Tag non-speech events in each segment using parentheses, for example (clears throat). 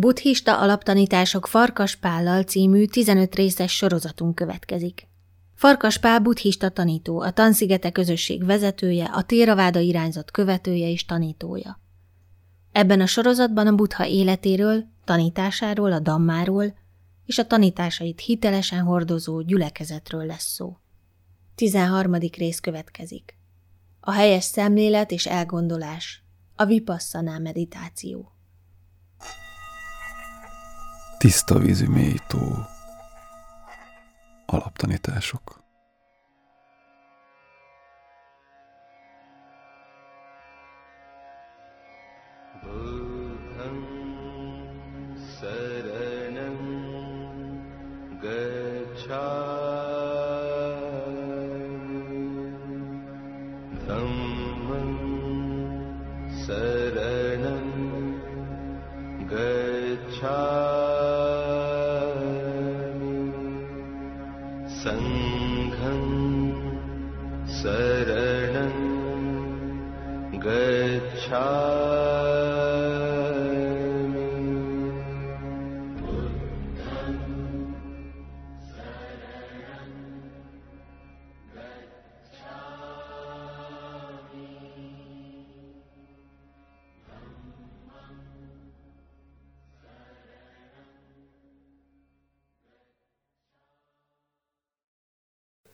Buddhista alaptanítások Farkas Pállal című 15 részes sorozatunk következik. Farkas Pál buddhista tanító, a Tanszigete közösség vezetője, a Téraváda irányzat követője és tanítója. Ebben a sorozatban a buddha életéről, tanításáról, a dammáról és a tanításait hitelesen hordozó gyülekezetről lesz szó. 13. rész következik. A helyes szemlélet és elgondolás, a vipasszaná meditáció. Tiszta vízű mély tó. Alaptanítások.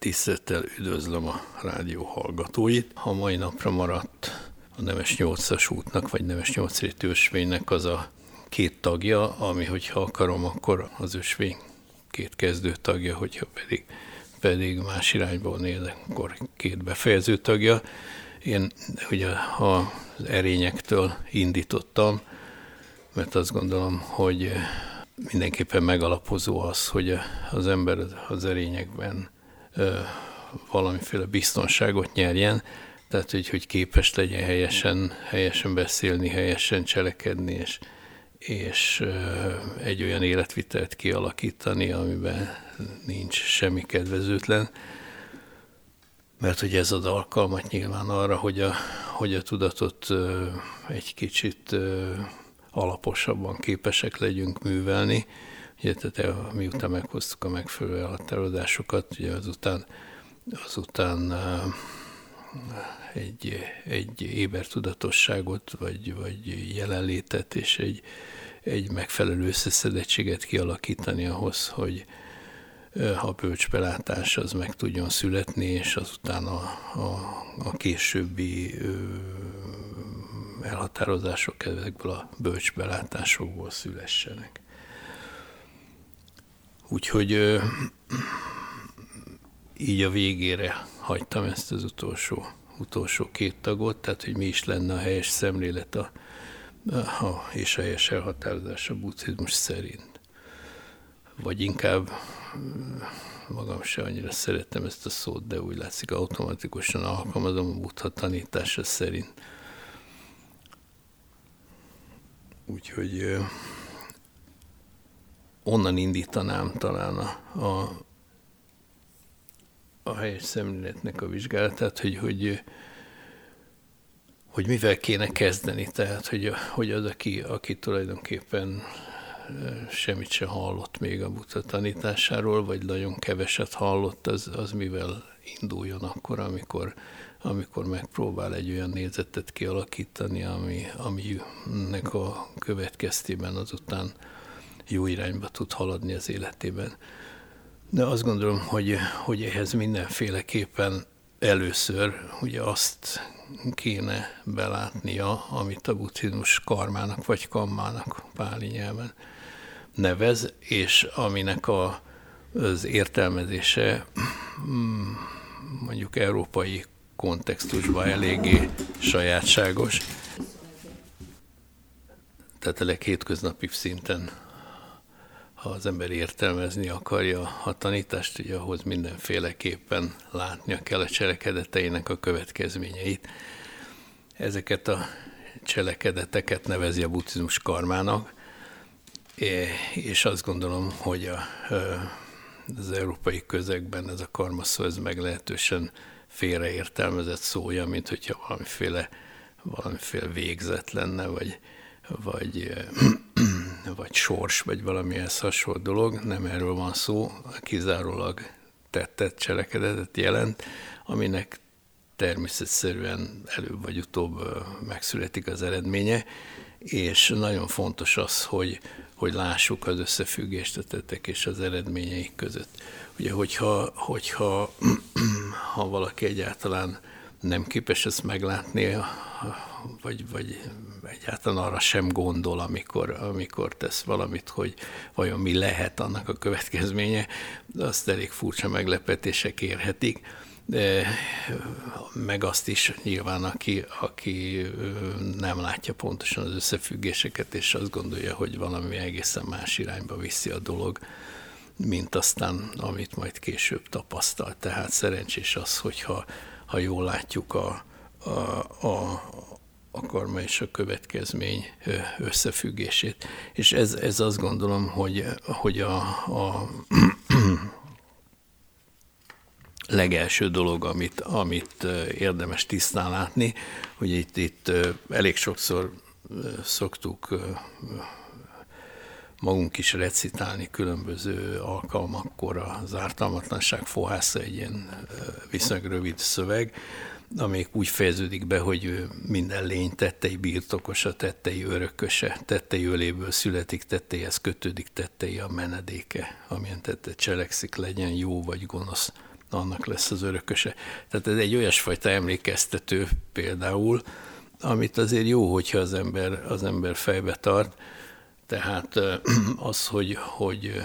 Tisztelettel üdvözlöm a rádió hallgatóit. Ha mai napra maradt a Nemes 8-as útnak, vagy Nemes 8 ösvénynek az a két tagja, ami, hogyha akarom, akkor az ösvény két kezdő tagja, hogyha pedig, pedig más irányból néz, akkor két befejező tagja. Én ugye az erényektől indítottam, mert azt gondolom, hogy mindenképpen megalapozó az, hogy az ember az erényekben valamiféle biztonságot nyerjen, tehát hogy, hogy képes legyen helyesen, helyesen beszélni, helyesen cselekedni, és, és egy olyan életvitelt kialakítani, amiben nincs semmi kedvezőtlen, mert hogy ez ad alkalmat nyilván arra, hogy a, hogy a tudatot egy kicsit alaposabban képesek legyünk művelni, Tehát miután meghoztuk a megfelelő elhatározásokat, ugye azután, azután egy, egy éber tudatosságot, vagy, vagy jelenlétet, és egy, egy megfelelő összeszedettséget kialakítani ahhoz, hogy a bölcsbelátás az meg tudjon születni, és azután a, a, a későbbi elhatározások ezekből a bölcsbelátásokból szülessenek. Úgyhogy így a végére hagytam ezt az utolsó, utolsó két tagot, tehát hogy mi is lenne a helyes szemlélet a, a, és a helyes elhatározás a buddhizmus szerint. Vagy inkább magam se annyira szerettem ezt a szót, de úgy látszik automatikusan alkalmazom a buddha tanítása szerint. Úgyhogy onnan indítanám talán a, a, a helyes szemléletnek a vizsgálatát, hogy, hogy, hogy mivel kéne kezdeni, tehát hogy, hogy az, aki, aki tulajdonképpen semmit se hallott még a buta tanításáról, vagy nagyon keveset hallott, az, az mivel induljon akkor, amikor, amikor megpróbál egy olyan nézetet kialakítani, ami, aminek a következtében azután jó irányba tud haladni az életében. De azt gondolom, hogy, hogy ehhez mindenféleképpen először ugye azt kéne belátnia, amit a buddhizmus karmának vagy kammának páli nyelven nevez, és aminek a, az értelmezése mm, mondjuk európai kontextusban eléggé sajátságos. Tehát a leghétköznapibb szinten ha az ember értelmezni akarja a tanítást, ugye ahhoz mindenféleképpen látnia kell a cselekedeteinek a következményeit. Ezeket a cselekedeteket nevezi a buddhizmus karmának, és azt gondolom, hogy a, az európai közegben ez a karma szó, ez meglehetősen félreértelmezett szója, mint hogyha valamiféle, valamiféle végzet lenne, vagy, vagy, vagy sors, vagy valamihez hasonló dolog, nem erről van szó, kizárólag tettet, cselekedetet jelent, aminek természetszerűen előbb vagy utóbb megszületik az eredménye, és nagyon fontos az, hogy, hogy lássuk az összefüggést a tettek és az eredményeik között. Ugye, hogyha, hogyha (clears throat) ha valaki egyáltalán nem képes ezt meglátni, vagy, vagy egyáltalán arra sem gondol, amikor, amikor tesz valamit, hogy vajon mi lehet annak a következménye, azt elég furcsa meglepetések érhetik. De meg azt is nyilván, aki, aki nem látja pontosan az összefüggéseket, és azt gondolja, hogy valami egészen más irányba viszi a dolog, mint aztán, amit majd később tapasztal. Tehát szerencsés az, hogyha ha jól látjuk a, a, a, a karma és a következmény összefüggését. És ez, ez azt gondolom, hogy, hogy a, a (clears throat) legelső dolog, amit, amit érdemes tisztán látni, hogy itt, itt elég sokszor szoktuk magunk is recitálni különböző alkalmakkor az ártalmatlanság fohásza egy ilyen viszonylag rövid szöveg, amelyik úgy fejeződik be, hogy minden lény tettei birtokosa, tettei örököse, tettei öléből születik, tetteihez kötődik, tettei a menedéke, amilyen tette cselekszik, legyen jó vagy gonosz, annak lesz az örököse. Tehát ez egy olyasfajta emlékeztető például, amit azért jó, hogyha az ember, az ember fejbe tart, tehát (clears throat) az, hogy, hogy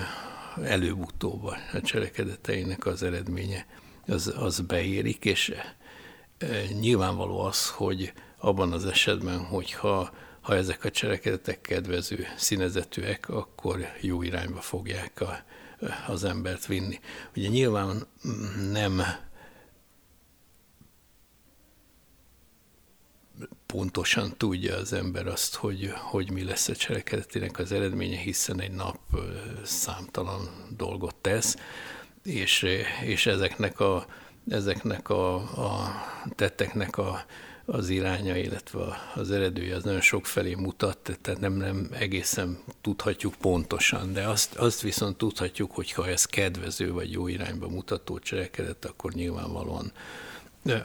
előbb-utóbb a cselekedeteinek az eredménye az, az beérik, és nyilvánvaló az, hogy abban az esetben, hogyha ha ezek a cselekedetek kedvező színezetűek, akkor jó irányba fogják a, az embert vinni. Ugye nyilván nem pontosan tudja az ember azt, hogy, hogy mi lesz a cselekedetének az eredménye, hiszen egy nap számtalan dolgot tesz, és, és ezeknek a, ezeknek a, a tetteknek a, az iránya, illetve az eredője az nagyon sok felé mutat, tehát nem, nem egészen tudhatjuk pontosan, de azt, azt viszont tudhatjuk, hogy ha ez kedvező vagy jó irányba mutató cselekedet, akkor nyilvánvalóan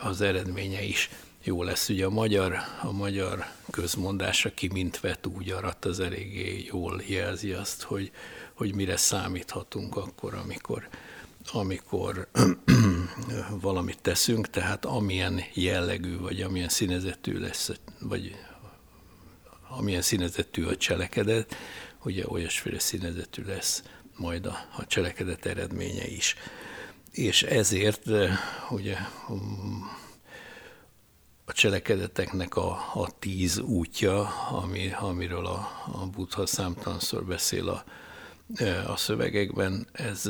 az eredménye is jó lesz. Ugye a magyar, a magyar közmondás, aki mint vet, úgy arat, az eléggé jól jelzi azt, hogy, hogy mire számíthatunk akkor, amikor, amikor valamit teszünk, tehát amilyen jellegű, vagy amilyen színezetű lesz, vagy amilyen színezetű a cselekedet, ugye olyasféle színezetű lesz majd a, a cselekedet eredménye is. És ezért ugye a cselekedeteknek a, a tíz útja, ami, amiről a, a Buddha számtalanszor beszél a, a szövegekben, ez,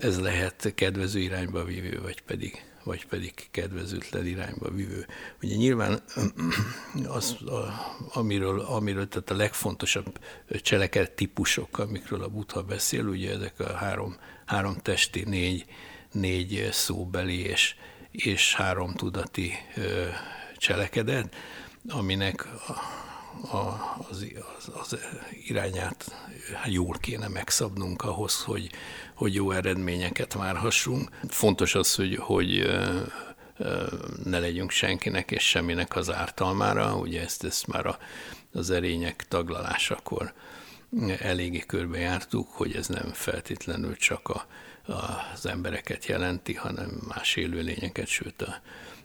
ez lehet kedvező irányba vívő, vagy pedig, vagy pedig kedvezőtlen irányba vívő. Ugye nyilván (clears throat) az, a, amiről, amiről, tehát a legfontosabb cselekedet típusok, amikről a Buddha beszél, ugye ezek a három, három testi, négy, négy szóbeli és, és három tudati cselekedet, aminek a, a, az, az, az irányát jól kéne megszabnunk ahhoz, hogy, hogy jó eredményeket várhassunk. Fontos az, hogy, hogy ne legyünk senkinek és semminek az ártalmára, ugye ezt, ezt már a, az erények taglalásakor eléggé körbejártuk, hogy ez nem feltétlenül csak a, az embereket jelenti, hanem más élőlényeket, sőt a,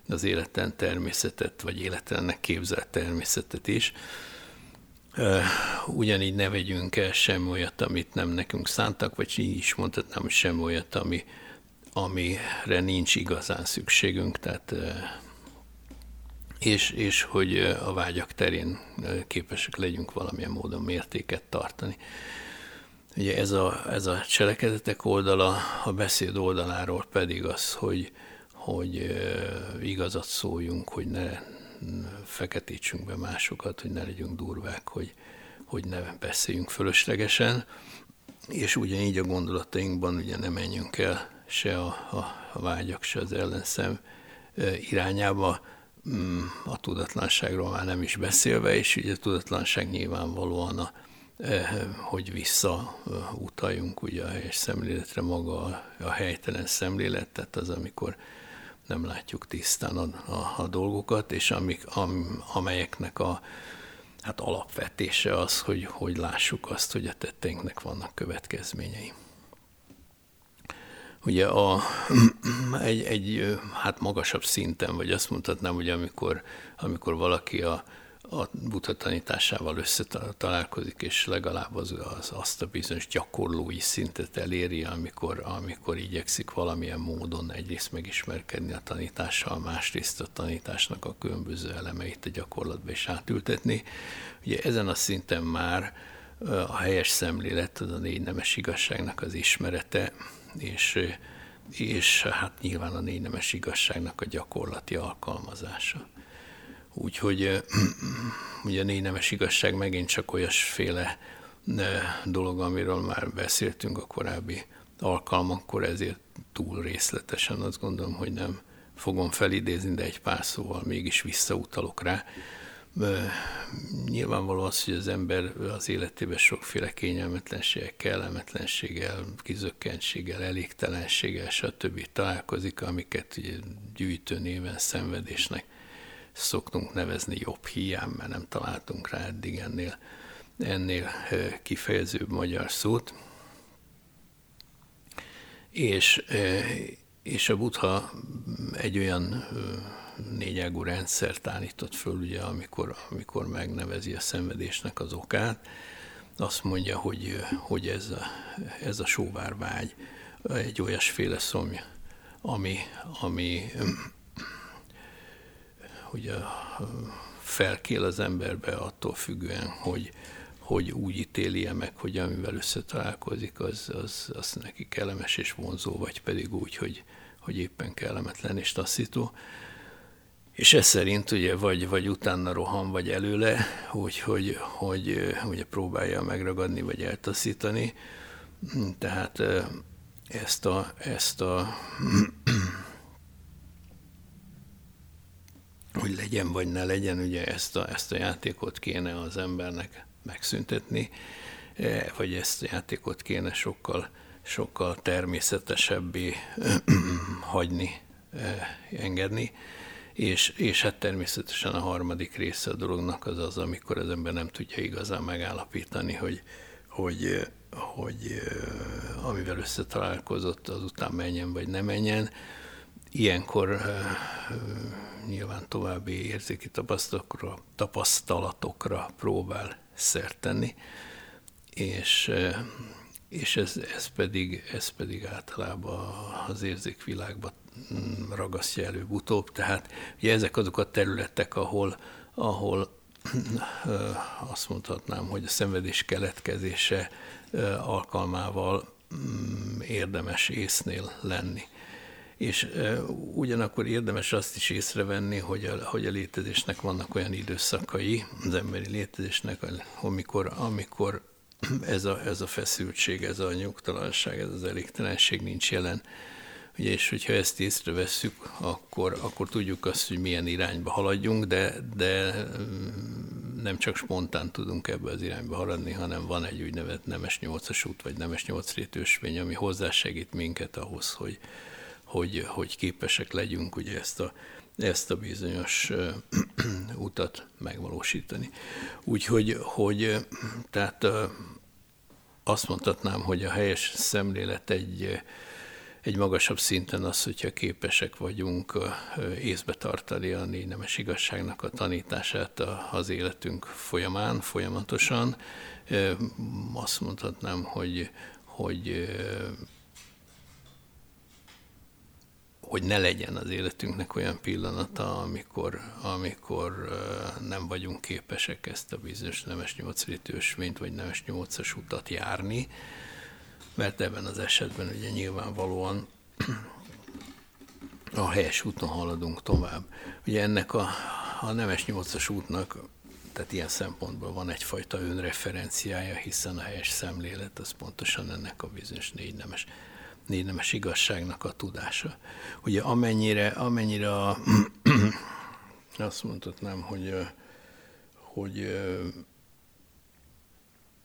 az életen természetet, vagy életennek képzelt természetet is. Ugyanígy ne vegyünk el sem olyat, amit nem nekünk szántak, vagy így is mondhatnám, sem olyat, ami, amire nincs igazán szükségünk, tehát és, és hogy a vágyak terén képesek legyünk valamilyen módon mértéket tartani. Ugye ez a, ez a cselekedetek oldala, a beszéd oldaláról pedig az, hogy, hogy igazat szóljunk, hogy ne feketítsünk be másokat, hogy ne legyünk durvák, hogy, hogy ne beszéljünk fölöslegesen, és ugyanígy a gondolatainkban ugye ne menjünk el se a, a, a vágyak, se az ellenszem irányába, mm, a tudatlanságról már nem is beszélve, és ugye a tudatlanság nyilvánvalóan a, hogy visszautaljunk ugye a helyes szemléletre maga a helytelen szemlélet, tehát az, amikor nem látjuk tisztán a, a, a dolgokat, és amik, am, amelyeknek a hát alapvetése az, hogy, hogy lássuk azt, hogy a tetteinknek vannak következményei. Ugye a, (clears throat) egy, egy hát magasabb szinten, vagy azt mondhatnám, hogy amikor, amikor valaki a, a buddha tanításával összetalálkozik, és legalább az, az, azt a bizonyos gyakorlói szintet eléri, amikor, amikor igyekszik valamilyen módon egyrészt megismerkedni a tanítással, másrészt a tanításnak a különböző elemeit a gyakorlatba is átültetni. Ugye ezen a szinten már a helyes szemlélet, az a négy nemes igazságnak az ismerete, és, és hát nyilván a négy nemes igazságnak a gyakorlati alkalmazása. Úgyhogy (clears throat) ugye a négy nemes igazság megint csak olyasféle dolog, amiről már beszéltünk a korábbi alkalmakkor, ezért túl részletesen azt gondolom, hogy nem fogom felidézni, de egy pár szóval mégis visszautalok rá. Nyilvánvaló az, hogy az ember az életében sokféle kényelmetlenséggel, kellemetlenséggel, kizökkentséggel, elégtelenséggel, stb. találkozik, amiket ugye gyűjtő néven szenvedésnek szoktunk nevezni jobb hiány, mert nem találtunk rá eddig ennél, ennél kifejezőbb magyar szót. És, és a Buddha egy olyan négyágú rendszert állított föl, ugye, amikor, amikor megnevezi a szenvedésnek az okát, azt mondja, hogy, hogy ez, a, ez a sóvárvágy egy olyasféle szomja, ami, ami hogy felkél az emberbe attól függően, hogy, hogy úgy ítéli -e meg, hogy amivel összetalálkozik, az, az, az neki kellemes és vonzó, vagy pedig úgy, hogy, hogy éppen kellemetlen és taszító. És ez szerint ugye vagy, vagy utána rohan, vagy előle, úgy, hogy, hogy, hogy próbálja megragadni, vagy eltaszítani. Tehát ezt a, ezt a hogy legyen vagy ne legyen, ugye ezt a, ezt a játékot kéne az embernek megszüntetni, e, vagy ezt a játékot kéne sokkal, sokkal természetesebbé (clears throat) hagyni, e, engedni. És, és hát természetesen a harmadik része a dolognak az az, amikor az ember nem tudja igazán megállapítani, hogy, hogy, hogy e, amivel összetalálkozott, azután menjen vagy ne menjen. Ilyenkor nyilván további érzéki tapasztalatokra, tapasztalatokra próbál szert tenni, és, és ez, ez, pedig, ez pedig általában az érzékvilágba ragasztja előbb-utóbb. Tehát ugye ezek azok a területek, ahol, ahol azt mondhatnám, hogy a szenvedés keletkezése alkalmával mm, érdemes észnél lenni és ugyanakkor érdemes azt is észrevenni, hogy a, hogy a létezésnek vannak olyan időszakai, az emberi létezésnek, amikor, amikor ez a, ez a feszültség, ez a nyugtalanság, ez az elégtelenség nincs jelen. Ugye, és hogyha ezt észrevesszük, akkor, akkor tudjuk azt, hogy milyen irányba haladjunk, de, de nem csak spontán tudunk ebbe az irányba haladni, hanem van egy úgynevezett nemes nyolcas út, vagy nemes nyolcrétősvény, ami hozzásegít minket ahhoz, hogy, hogy, hogy képesek legyünk ugye ezt a, ezt a bizonyos (clears throat) utat megvalósítani. Úgyhogy hogy, tehát azt mondhatnám, hogy a helyes szemlélet egy, egy magasabb szinten az, hogyha képesek vagyunk észbe tartani a négy nemes igazságnak a tanítását az életünk folyamán, folyamatosan. Azt mondhatnám, hogy, hogy hogy ne legyen az életünknek olyan pillanata, amikor, amikor nem vagyunk képesek ezt a bizonyos nemes nyolcrétősvényt, vagy nemes nyolcas utat járni, mert ebben az esetben ugye nyilvánvalóan a helyes úton haladunk tovább. Ugye ennek a, a nemes nyolcas útnak, tehát ilyen szempontból van egyfajta önreferenciája, hiszen a helyes szemlélet az pontosan ennek a bizonyos négy nemes négy nemes igazságnak a tudása. Ugye amennyire, amennyire a, (clears throat) azt mondhatnám, hogy, hogy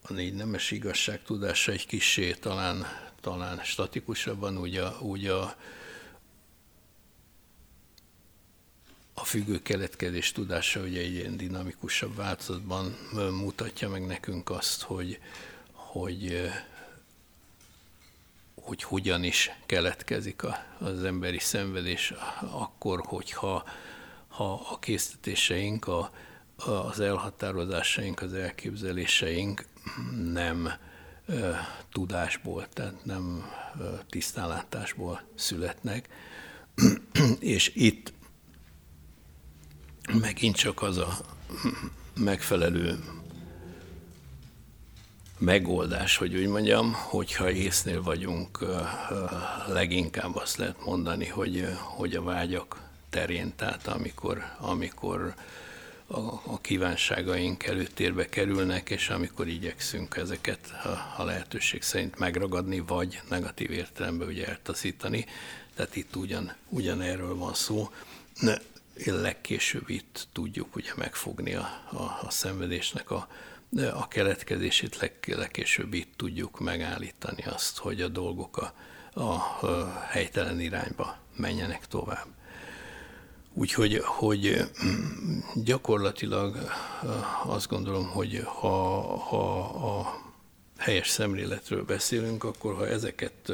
a négy nemes igazság tudása egy kicsi talán, talán statikusabban, úgy a, úgy a, a függő keletkezés tudása ugye egy ilyen dinamikusabb változatban mutatja meg nekünk azt, hogy, hogy, hogy hogyan is keletkezik az emberi szenvedés, akkor, hogyha ha a készítéseink, a, az elhatározásaink, az elképzeléseink nem ö, tudásból, tehát nem ö, tisztánlátásból születnek, (clears throat) és itt megint csak az a megfelelő megoldás, hogy úgy mondjam, hogyha észnél vagyunk, leginkább azt lehet mondani, hogy, hogy a vágyak terén, tehát amikor, amikor a, a kívánságaink előtérbe kerülnek, és amikor igyekszünk ezeket a, a lehetőség szerint megragadni, vagy negatív értelemben ugye eltaszítani. Tehát itt ugyan, ugyan erről van szó legkésőbb itt tudjuk ugye megfogni a, a, a szenvedésnek a, a keletkezését, leg, legkésőbb itt tudjuk megállítani azt, hogy a dolgok a, a, a helytelen irányba menjenek tovább. Úgyhogy hogy (clears throat) gyakorlatilag azt gondolom, hogy ha, ha a helyes szemléletről beszélünk, akkor ha ezeket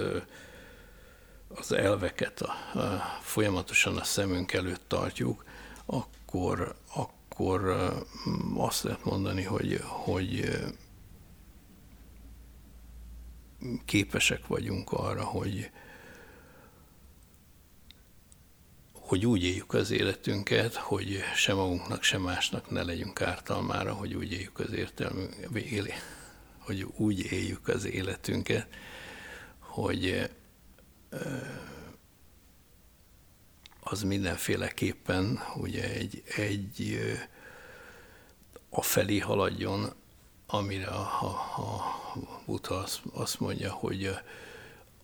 az elveket a, a, folyamatosan a szemünk előtt tartjuk, akkor, akkor azt lehet mondani, hogy, hogy képesek vagyunk arra, hogy, hogy úgy éljük az életünket, hogy sem magunknak, sem másnak ne legyünk ártalmára, hogy úgy éljük az értelmű, hogy úgy éljük az életünket, hogy az mindenféleképpen ugye egy, egy a felé haladjon, amire a, a, a Buddha azt, azt mondja, hogy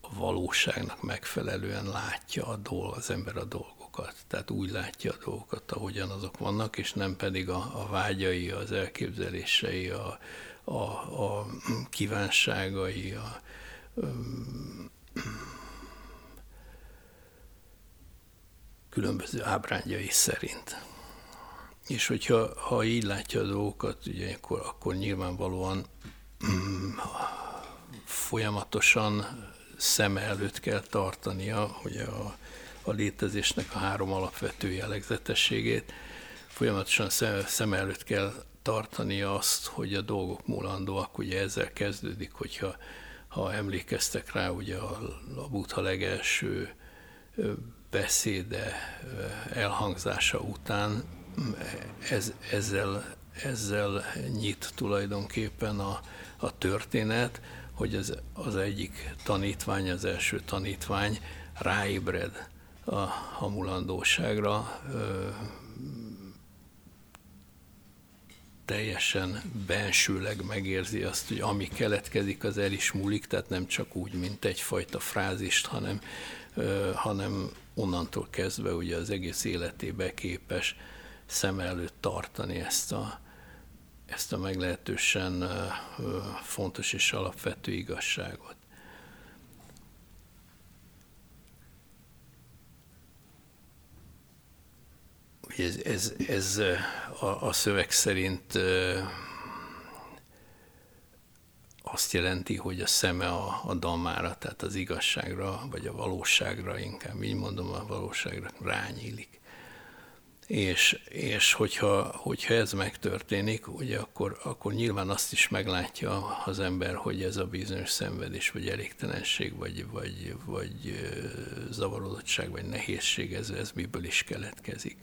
a valóságnak megfelelően látja a dolg, az ember a dolgokat. Tehát úgy látja a dolgokat, ahogyan azok vannak, és nem pedig a, a vágyai, az elképzelései, a, a, a kívánságai, a, a különböző ábrányai szerint. És hogyha ha így látja a dolgokat, ugye akkor, akkor nyilvánvalóan mm, folyamatosan szem előtt kell tartania ugye a, a létezésnek a három alapvető jellegzetességét. Folyamatosan szem, előtt kell tartani azt, hogy a dolgok múlandóak, ugye ezzel kezdődik, hogyha ha emlékeztek rá, ugye a, a Buddha legelső beszéde elhangzása után ez, ezzel, ezzel nyit tulajdonképpen a, a történet, hogy az, az egyik tanítvány, az első tanítvány ráébred a, a mulandóságra, ö, teljesen bensőleg megérzi azt, hogy ami keletkezik, az el is múlik, tehát nem csak úgy, mint egyfajta frázist, hanem, hanem onnantól kezdve ugye az egész életébe képes szem előtt tartani ezt a, ezt a meglehetősen fontos és alapvető igazságot. Ez, ez, ez a, a szöveg szerint azt jelenti, hogy a szeme a, a damára, tehát az igazságra, vagy a valóságra, inkább így mondom, a valóságra rányílik. És, és hogyha, hogyha ez megtörténik, ugye akkor, akkor nyilván azt is meglátja az ember, hogy ez a bizonyos szenvedés, vagy elégtelenség, vagy, vagy, vagy zavarodottság, vagy nehézség, ez, ez miből is keletkezik.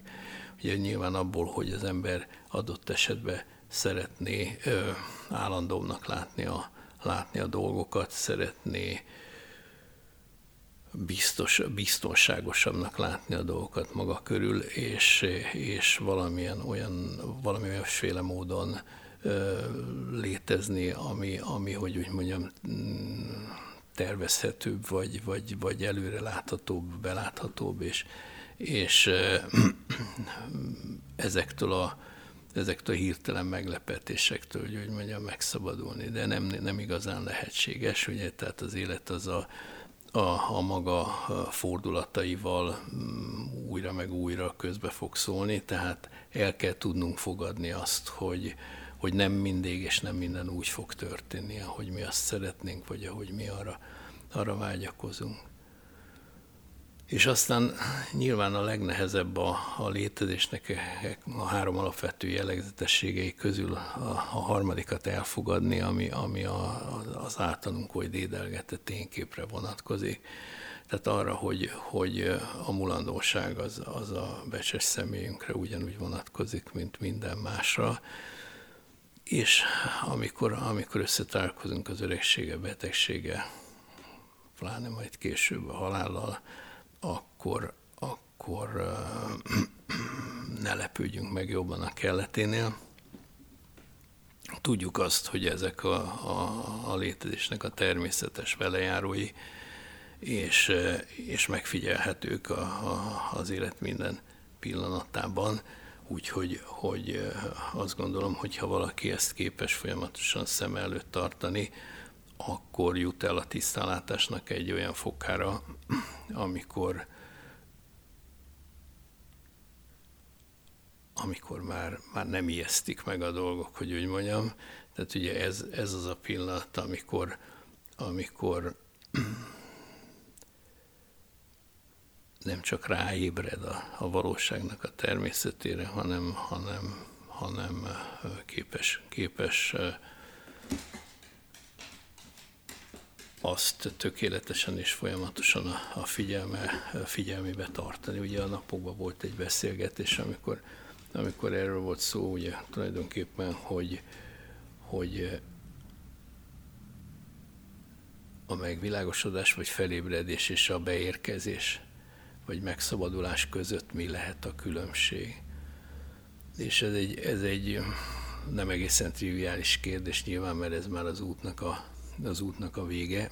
Ugye nyilván abból, hogy az ember adott esetben szeretné ö, állandóbbnak látni a, látni a dolgokat, szeretné biztos, biztonságosabbnak látni a dolgokat maga körül, és, és valamilyen olyan, valami olyasféle módon ö, létezni, ami, ami, hogy úgy mondjam, tervezhetőbb, vagy, vagy, vagy előre láthatóbb, beláthatóbb, és, és (clears throat) ezektől a ezektől a hirtelen meglepetésektől, hogy, hogy mondjam, megszabadulni, de nem, nem igazán lehetséges, ugye, tehát az élet az a, a, a maga fordulataival mm, újra meg újra közbe fog szólni, tehát el kell tudnunk fogadni azt, hogy, hogy nem mindig és nem minden úgy fog történni, ahogy mi azt szeretnénk, vagy ahogy mi arra, arra vágyakozunk. És aztán nyilván a legnehezebb a, a létezésnek a három alapvető jellegzetességei közül a, a harmadikat elfogadni, ami, ami a, az általunk hogy dédelgetett tényképre vonatkozik. Tehát arra, hogy, hogy a mulandóság az, az a becses személyünkre ugyanúgy vonatkozik, mint minden másra. És amikor, amikor összetálkozunk az öregsége, betegsége, pláne majd később a halállal, akkor, akkor (clears throat) ne lepődjünk meg jobban a kelleténél. Tudjuk azt, hogy ezek a, a, a létezésnek a természetes velejárói, és, és megfigyelhetők a, a, az élet minden pillanatában, úgyhogy hogy azt gondolom, hogy ha valaki ezt képes folyamatosan szem előtt tartani, akkor jut el a tisztánlátásnak egy olyan fokára, amikor amikor már, már nem ijesztik meg a dolgok, hogy úgy mondjam. Tehát ugye ez, ez az a pillanat, amikor, amikor nem csak ráébred a, a valóságnak a természetére, hanem, hanem, hanem képes, képes azt tökéletesen és folyamatosan a, a figyelme, a figyelmébe tartani. Ugye a napokban volt egy beszélgetés, amikor, amikor erről volt szó, ugye tulajdonképpen, hogy, hogy a megvilágosodás, vagy felébredés és a beérkezés, vagy megszabadulás között mi lehet a különbség. És ez egy, ez egy nem egészen triviális kérdés nyilván, mert ez már az útnak a, az útnak a vége.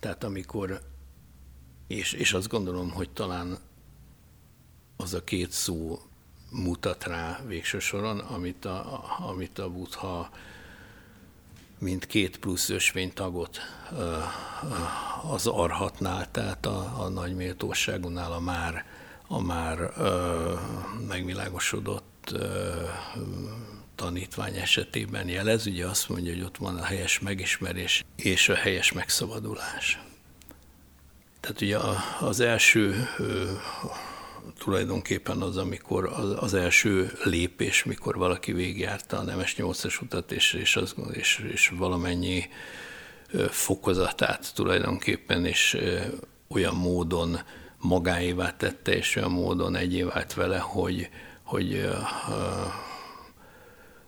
Tehát amikor, és, és azt gondolom, hogy talán az a két szó mutat rá végső soron, amit a, amit a Buddha mint két plusz ösvénytagot az arhatnál, tehát a, a nagy méltóságunál a már, a már megvilágosodott tanítvány esetében jelez, ugye azt mondja, hogy ott van a helyes megismerés és a helyes megszabadulás. Tehát ugye az első tulajdonképpen az, amikor az, az első lépés, mikor valaki végigjárta a nemes nyolcas utat, és, és, az, és, és valamennyi fokozatát tulajdonképpen, és olyan módon magáévá tette, és olyan módon egyé vált vele, hogy, hogy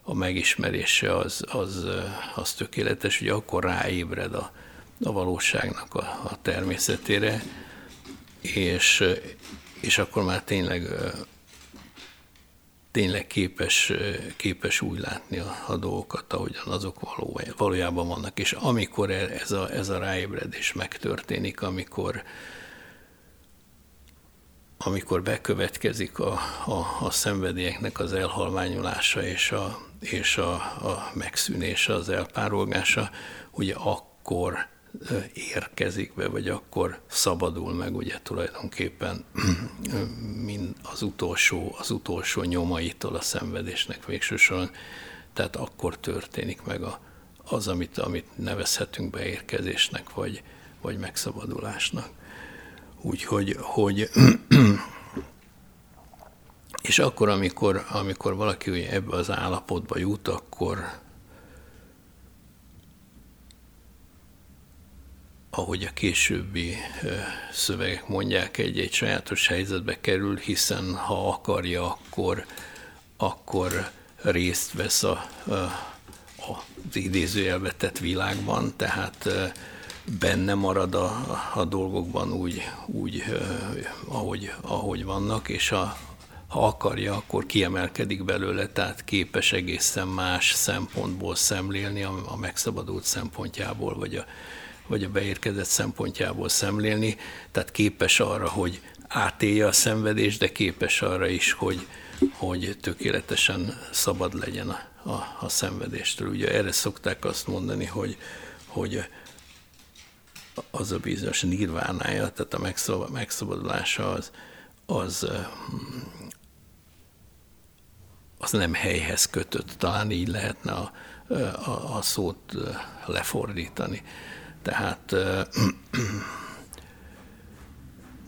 a megismerése az, az, az tökéletes, hogy akkor ráébred a, a valóságnak a, a természetére, és, és akkor már tényleg tényleg képes, képes úgy látni a, a dolgokat, ahogyan azok való, valójában vannak. És amikor ez a, ez a ráébredés megtörténik, amikor, amikor bekövetkezik a, a, a szenvedélyeknek az elhalványolása és a, és a, a megszűnése, az elpárolgása, ugye akkor érkezik be, vagy akkor szabadul meg ugye tulajdonképpen mind az utolsó, az utolsó nyomaitól a szenvedésnek végsősoron. Tehát akkor történik meg a, az, amit, amit nevezhetünk beérkezésnek, vagy, vagy megszabadulásnak. Úgyhogy hogy (clears throat) és akkor, amikor, amikor valaki ebbe az állapotba jut, akkor ahogy a későbbi szövegek mondják, egy-egy sajátos helyzetbe kerül, hiszen ha akarja, akkor, akkor részt vesz a, a, az idézőjelbe tett világban, tehát benne marad a, a dolgokban úgy, úgy ahogy, ahogy vannak, és a, ha akarja, akkor kiemelkedik belőle, tehát képes egészen más szempontból szemlélni, a, a megszabadult szempontjából, vagy a, vagy a beérkezett szempontjából szemlélni, tehát képes arra, hogy átélje a szenvedést, de képes arra is, hogy, hogy tökéletesen szabad legyen a, a, a szenvedéstől. Ugye erre szokták azt mondani, hogy, hogy az a bizonyos nirvánája, tehát a megszabadulása az, az, az nem helyhez kötött. Talán így lehetne a, a, a szót lefordítani. Tehát (clears throat)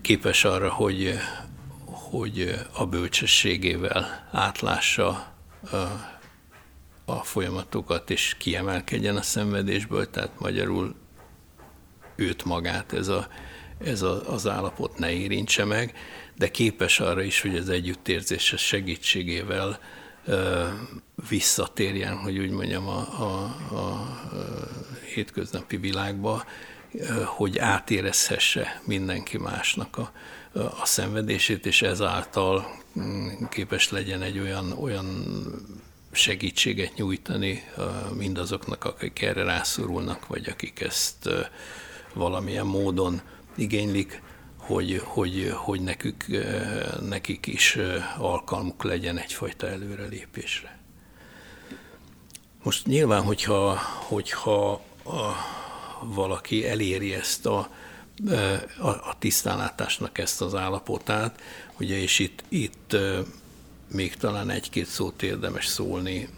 képes arra, hogy, hogy a bölcsességével átlássa a folyamatokat, és kiemelkedjen a szenvedésből, tehát magyarul őt magát ez, a, ez a, az állapot ne érintse meg, de képes arra is, hogy az együttérzéses segítségével visszatérjen, hogy úgy mondjam, a, a, a hétköznapi világba, hogy átérezhesse mindenki másnak a, a szenvedését, és ezáltal mm, képes legyen egy olyan, olyan segítséget nyújtani mindazoknak, akik erre rászorulnak, vagy akik ezt valamilyen módon igénylik, hogy, hogy, hogy nekük, nekik is alkalmuk legyen egyfajta előrelépésre. Most nyilván, hogyha, hogyha a, valaki eléri ezt a, a, a tisztánlátásnak ezt az állapotát, ugye, és itt, itt még talán egy-két szót érdemes szólni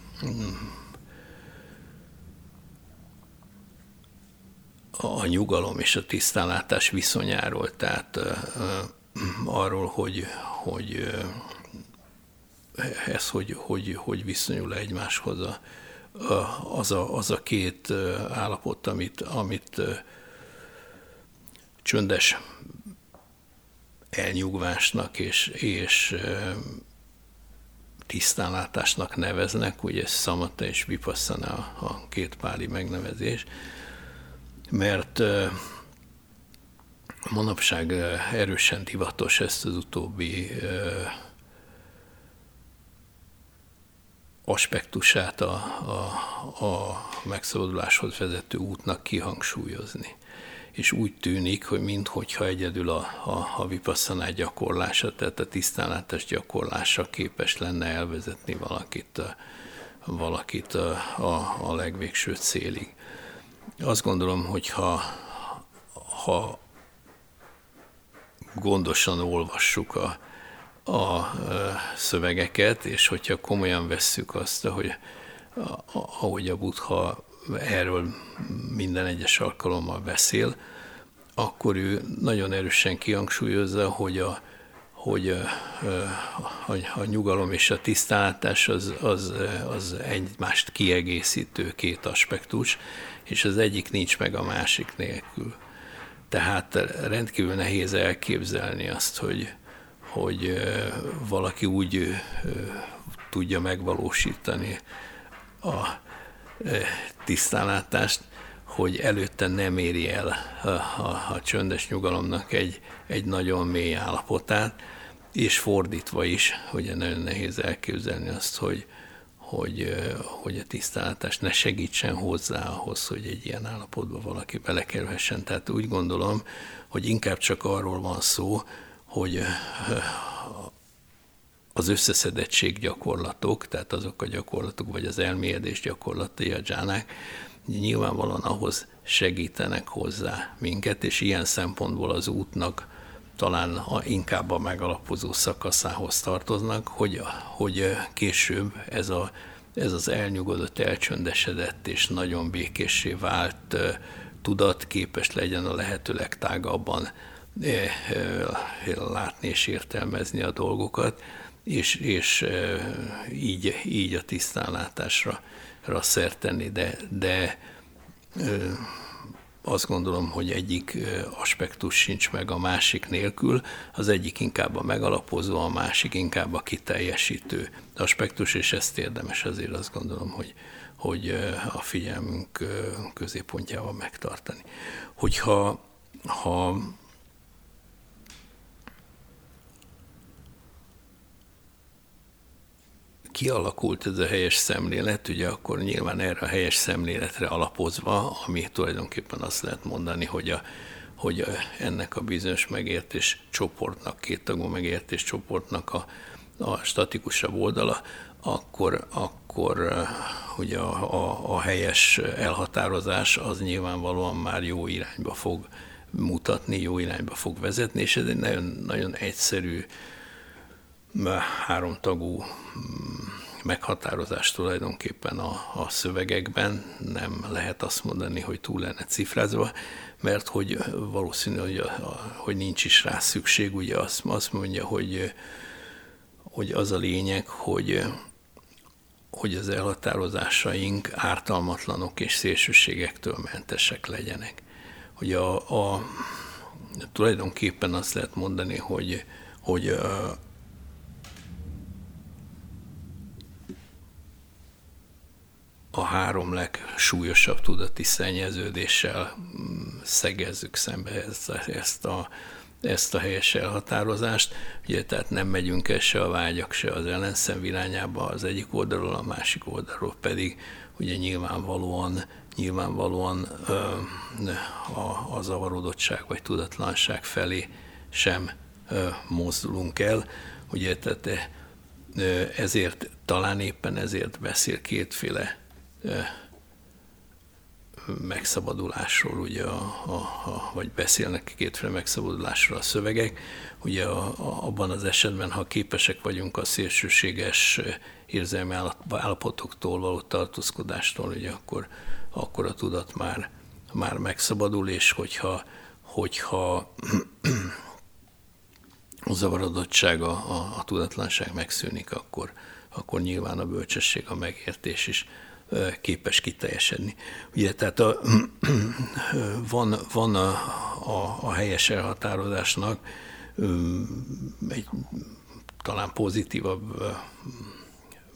a nyugalom és a tisztánlátás viszonyáról, tehát arról, hogy, hogy ez hogy, hogy, hogy viszonyul egymáshoz a, az, a, az a két állapot, amit, amit csöndes elnyugvásnak és, és tisztánlátásnak neveznek, ugye Szamata és Vipassana a, a két páli megnevezés, mert manapság erősen divatos ezt az utóbbi aspektusát a, a, a megszabaduláshoz vezető útnak kihangsúlyozni. És úgy tűnik, hogy minthogyha egyedül a, a, a vipasszaná gyakorlása, tehát a tisztánlátás gyakorlása képes lenne elvezetni valakit, valakit a, a, a legvégső célig. Azt gondolom, hogy ha, ha gondosan olvassuk a, a szövegeket, és hogyha komolyan vesszük azt, hogy ahogy a Buddha erről minden egyes alkalommal beszél, akkor ő nagyon erősen kihangsúlyozza, hogy a, hogy a, a, a nyugalom és a tisztánlátás az, az, az egymást kiegészítő két aspektus, és az egyik nincs meg a másik nélkül. Tehát rendkívül nehéz elképzelni azt, hogy, hogy valaki úgy tudja megvalósítani a tisztánlátást, hogy előtte nem éri el a, a, a csöndes nyugalomnak egy, egy nagyon mély állapotát, és fordítva is, hogy nagyon nehéz elképzelni azt, hogy, hogy, hogy a tisztánlátás ne segítsen hozzá ahhoz, hogy egy ilyen állapotba valaki belekerülhessen. Tehát úgy gondolom, hogy inkább csak arról van szó, hogy az összeszedettség gyakorlatok, tehát azok a gyakorlatok, vagy az elmélyedés gyakorlatai, a dzsánák, nyilvánvalóan ahhoz segítenek hozzá minket, és ilyen szempontból az útnak talán a, inkább a megalapozó szakaszához tartoznak, hogy, hogy később ez, a, ez az elnyugodott, elcsöndesedett és nagyon békéssé vált tudat képes legyen a lehető legtágabban látni és értelmezni a dolgokat, és, és így, így a tisztánlátásra szert tenni, de, de azt gondolom, hogy egyik aspektus sincs meg a másik nélkül, az egyik inkább a megalapozó, a másik inkább a kiteljesítő aspektus, és ezt érdemes azért azt gondolom, hogy, hogy a figyelmünk középpontjával megtartani. Hogyha ha kialakult ez a helyes szemlélet, ugye akkor nyilván erre a helyes szemléletre alapozva, ami tulajdonképpen azt lehet mondani, hogy, a, hogy a, ennek a bizonyos megértés csoportnak, két tagú megértés csoportnak a, a statikusabb oldala, akkor, akkor ugye a, a, a helyes elhatározás az nyilvánvalóan már jó irányba fog mutatni, jó irányba fog vezetni, és ez egy nagyon, nagyon egyszerű, háromtagú mm, meghatározás tulajdonképpen a, a szövegekben. Nem lehet azt mondani, hogy túl lenne cifrázva, mert hogy valószínű, hogy, a, hogy nincs is rá szükség. Ugye azt, azt mondja, hogy, hogy az a lényeg, hogy hogy az elhatározásaink ártalmatlanok és szélsőségektől mentesek legyenek. Hogy a, a, tulajdonképpen azt lehet mondani, hogy, hogy a, három legsúlyosabb tudati szennyeződéssel mm, szegezzük szembe ezt, ezt a ezt a helyes elhatározást, ugye tehát nem megyünk el se a vágyak, se az ellenszem irányába az egyik oldalról, a másik oldalról pedig ugye nyilvánvalóan, nyilvánvalóan ö, a, a zavarodottság vagy tudatlanság felé sem ö, mozdulunk el. Ugye tehát ö, ezért, talán éppen ezért beszél kétféle megszabadulásról, ugye a, a, a, vagy beszélnek kétféle megszabadulásról a szövegek. Ugye a, a, abban az esetben, ha képesek vagyunk a szélsőséges érzelmi állapotoktól való tartózkodástól, ugye akkor, akkor a tudat már, már megszabadul, és hogyha, hogyha (clears throat) a zavarodottság, a, a, a tudatlanság megszűnik, akkor, akkor nyilván a bölcsesség, a megértés is képes kiteljesedni. Ugye, tehát a, (clears throat) van, van a, a, a helyes elhatározásnak egy talán pozitívabb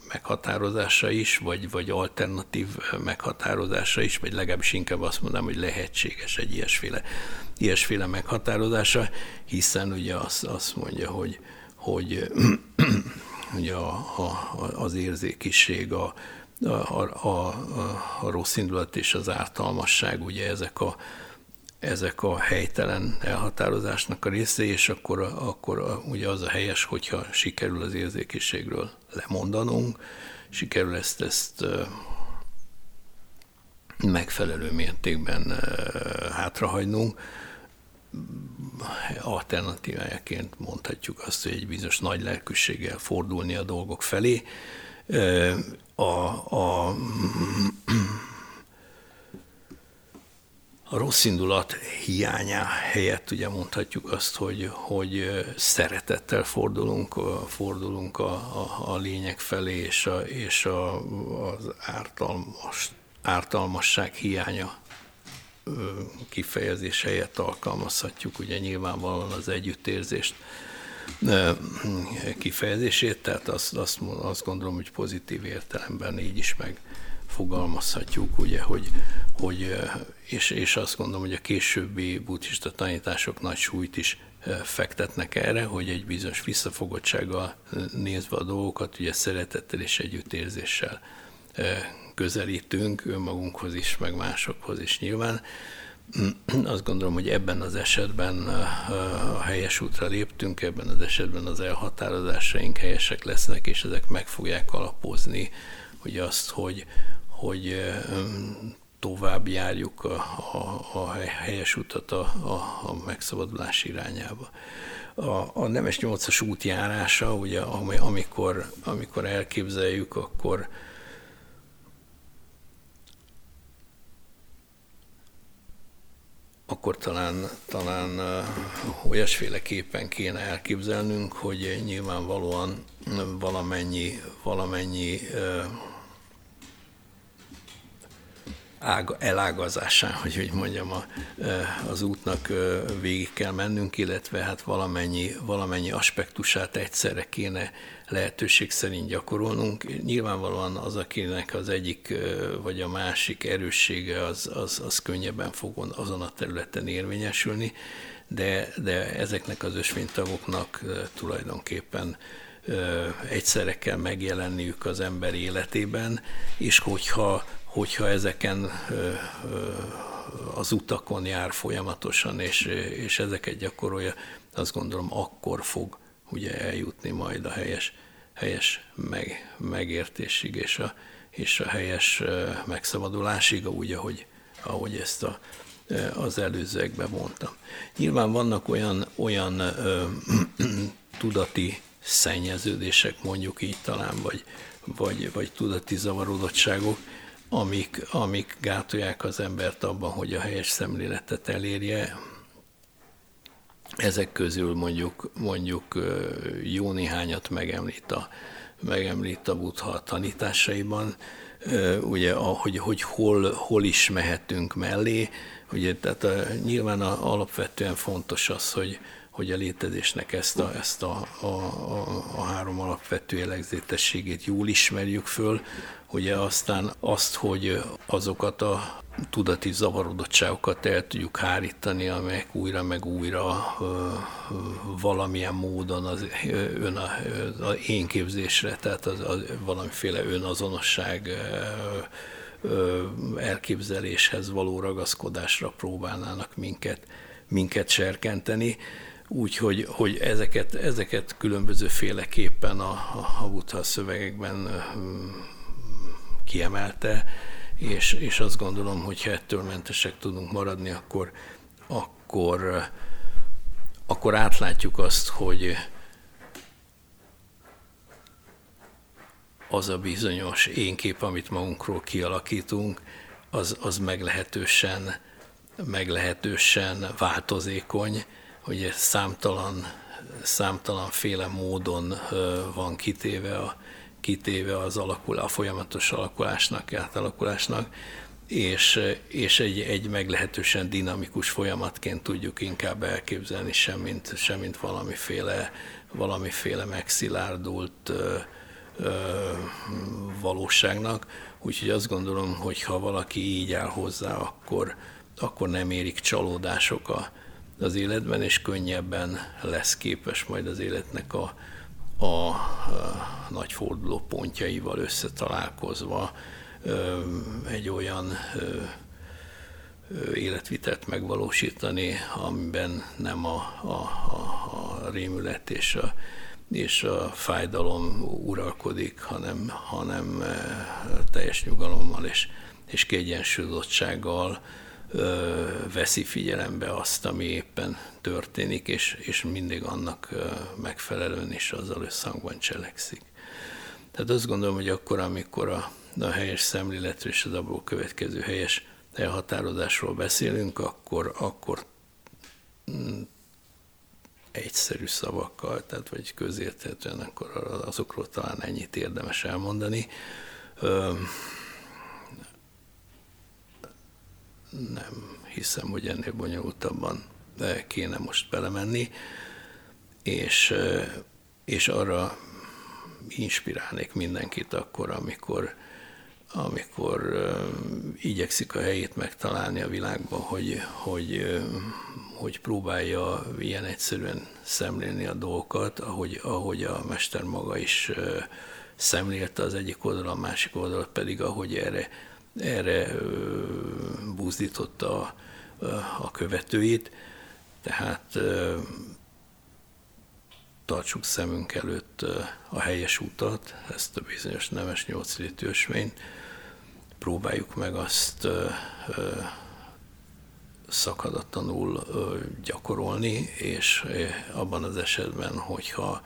meghatározása is, vagy, vagy alternatív meghatározása is, vagy legalábbis inkább azt mondanám, hogy lehetséges egy ilyesféle, ilyesféle meghatározása, hiszen ugye azt, azt mondja, hogy, hogy (clears throat) ugye a, a, az érzékiség, a, a, a, a, rossz indulat és az ártalmasság, ugye ezek a, ezek a helytelen elhatározásnak a része, és akkor, akkor ugye az a helyes, hogyha sikerül az érzékiségről lemondanunk, sikerül ezt, ezt megfelelő mértékben hátrahagynunk, alternatívájaként mondhatjuk azt, hogy egy bizonyos nagy lelkűséggel fordulni a dolgok felé, a, a, a rossz indulat hiánya helyett ugye mondhatjuk azt, hogy, hogy szeretettel fordulunk, fordulunk a, a, a lényeg felé, és, a, és a, az ártalmas, ártalmasság hiánya kifejezés helyett alkalmazhatjuk ugye nyilvánvalóan az együttérzést kifejezését, tehát azt, azt, azt gondolom, hogy pozitív értelemben így is megfogalmazhatjuk, ugye, hogy, hogy és, és azt gondolom, hogy a későbbi buddhista tanítások nagy súlyt is fektetnek erre, hogy egy bizonyos visszafogottsággal nézve a dolgokat, ugye szeretettel és együttérzéssel közelítünk önmagunkhoz is, meg másokhoz is nyilván, (clears throat) azt gondolom, hogy ebben az esetben a helyes útra léptünk, ebben az esetben az elhatározásaink helyesek lesznek, és ezek meg fogják alapozni, hogy azt, hogy, hogy tovább járjuk a, a, a helyes utat a, a, a megszabadulás irányába. A, a nemes nyolcas útjárása, ugye, amikor, amikor elképzeljük, akkor akkor talán, talán olyasféleképpen kéne elképzelnünk, hogy nyilvánvalóan valamennyi, valamennyi ág, elágazásán, hogy úgy mondjam, a, az útnak végig kell mennünk, illetve hát valamennyi, valamennyi aspektusát egyszerre kéne lehetőség szerint gyakorolnunk. Nyilvánvalóan az, akinek az egyik vagy a másik erőssége, az, az, az könnyebben fog azon a területen érvényesülni, de, de ezeknek az ösvénytagoknak tulajdonképpen egyszerre kell megjelenniük az ember életében, és hogyha hogyha ezeken az utakon jár folyamatosan, és, és ezeket gyakorolja, azt gondolom akkor fog ugye eljutni majd a helyes helyes meg, megértésig és a, és a helyes megszabadulásig, úgy, ahogy, ahogy ezt a, az előzőekben mondtam. Nyilván vannak olyan, olyan ö, (clears throat) tudati szennyeződések, mondjuk így talán, vagy, vagy, vagy tudati zavarodottságok, amik, amik gátolják az embert abban, hogy a helyes szemléletet elérje. Ezek közül mondjuk, mondjuk jó néhányat megemlít a, megemlít a Buddha tanításaiban, ugye, hogy, hogy hol, hol is mehetünk mellé. Ugye, tehát a, nyilván a, alapvetően fontos az, hogy, hogy a létezésnek ezt a, ezt a, a, a, a három alapvető jellegzetességét jól ismerjük föl, ugye aztán azt, hogy azokat a tudati zavarodottságokat el tudjuk hárítani, amelyek újra meg újra ö, valamilyen módon az ön a, a én képzésre, tehát az, az valamiféle önazonosság ö, ö, elképzeléshez való ragaszkodásra próbálnának minket, minket serkenteni. Úgyhogy hogy ezeket, ezeket különböző féleképpen a, a, a Buddha szövegekben kiemelte, és, és azt gondolom, hogy ha ettől mentesek tudunk maradni, akkor, akkor, akkor átlátjuk azt, hogy az a bizonyos énkép, amit magunkról kialakítunk, az, az meglehetősen, meglehetősen változékony, hogy számtalan, számtalan féle módon van kitéve a, kitéve az alakul, a folyamatos alakulásnak, átalakulásnak, és, és egy, egy meglehetősen dinamikus folyamatként tudjuk inkább elképzelni, semmint, semmint valamiféle, valamiféle megszilárdult ö, ö, valóságnak. Úgyhogy azt gondolom, hogy ha valaki így áll hozzá, akkor, akkor nem érik csalódások a, az életben, és könnyebben lesz képes majd az életnek a, a nagy forduló pontjaival összetalálkozva egy olyan életvitelt megvalósítani, amiben nem a, a, a, a rémület és a, és a fájdalom uralkodik, hanem, hanem teljes nyugalommal és, és kiegyensúlyozottsággal veszi figyelembe azt, ami éppen történik, és, és mindig annak megfelelően is azzal összhangban cselekszik. Tehát azt gondolom, hogy akkor, amikor a, a helyes szemléletről és az abból következő helyes elhatározásról beszélünk, akkor, akkor mm, egyszerű szavakkal, tehát vagy közérthetően, akkor azokról talán ennyit érdemes elmondani nem hiszem, hogy ennél bonyolultabban kéne most belemenni, és, és arra inspirálnék mindenkit akkor, amikor, amikor igyekszik a helyét megtalálni a világban, hogy, hogy, hogy próbálja ilyen egyszerűen szemlélni a dolgokat, ahogy, ahogy a mester maga is szemlélte az egyik oldal, a másik oldal pedig, ahogy erre erre buzdította a, a követőit, tehát tartsuk szemünk előtt a helyes utat, ezt a bizonyos nemes nyolcilitű ösvényt, próbáljuk meg azt szakadatlanul gyakorolni, és abban az esetben, hogyha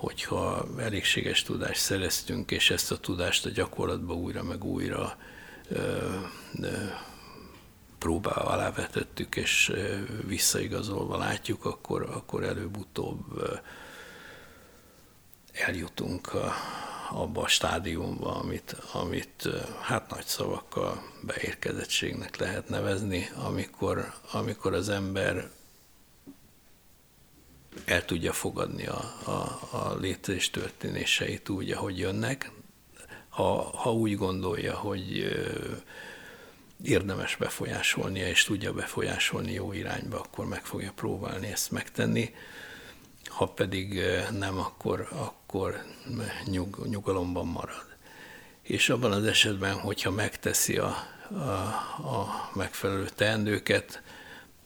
hogyha elégséges tudást szereztünk, és ezt a tudást a gyakorlatba újra meg újra próbá alá és visszaigazolva látjuk, akkor, akkor előbb-utóbb eljutunk a, abba a stádiumba, amit, amit hát nagy szavakkal beérkezettségnek lehet nevezni, amikor, amikor az ember el tudja fogadni a, a, a létezés történéseit úgy, ahogy jönnek, ha, ha úgy gondolja, hogy érdemes befolyásolnia, és tudja befolyásolni jó irányba, akkor meg fogja próbálni ezt megtenni. Ha pedig nem, akkor, akkor nyug, nyugalomban marad. És abban az esetben, hogyha megteszi a, a, a megfelelő teendőket,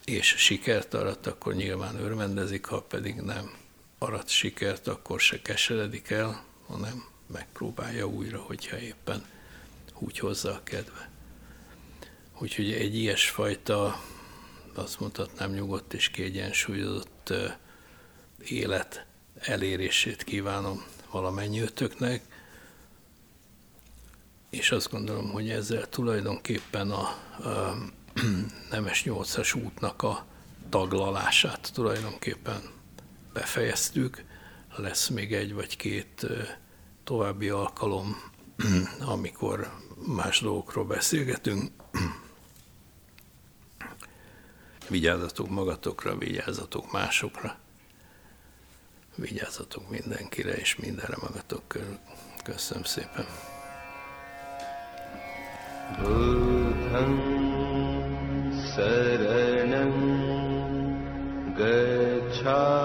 és sikert arat, akkor nyilván örvendezik, ha pedig nem arat sikert, akkor se keseredik el, hanem megpróbálja újra, hogyha éppen úgy hozza a kedve. Úgyhogy egy ilyesfajta, azt mondhatnám, nyugodt és kiegyensúlyozott élet elérését kívánom valamennyiötöknek, és azt gondolom, hogy ezzel tulajdonképpen a, a (clears throat) Nemes 8-as útnak a taglalását tulajdonképpen befejeztük. Lesz még egy vagy két további alkalom, (clears throat) amikor más dolgokról beszélgetünk. (clears throat) Vigyázzatok magatokra, vigyázzatok másokra, vigyázzatok mindenkire és mindenre magatok körül. Köszönöm szépen. Saranam gacchami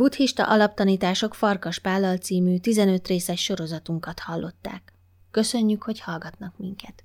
Buddhista alaptanítások Farkas Pállal című 15 részes sorozatunkat hallották. Köszönjük, hogy hallgatnak minket!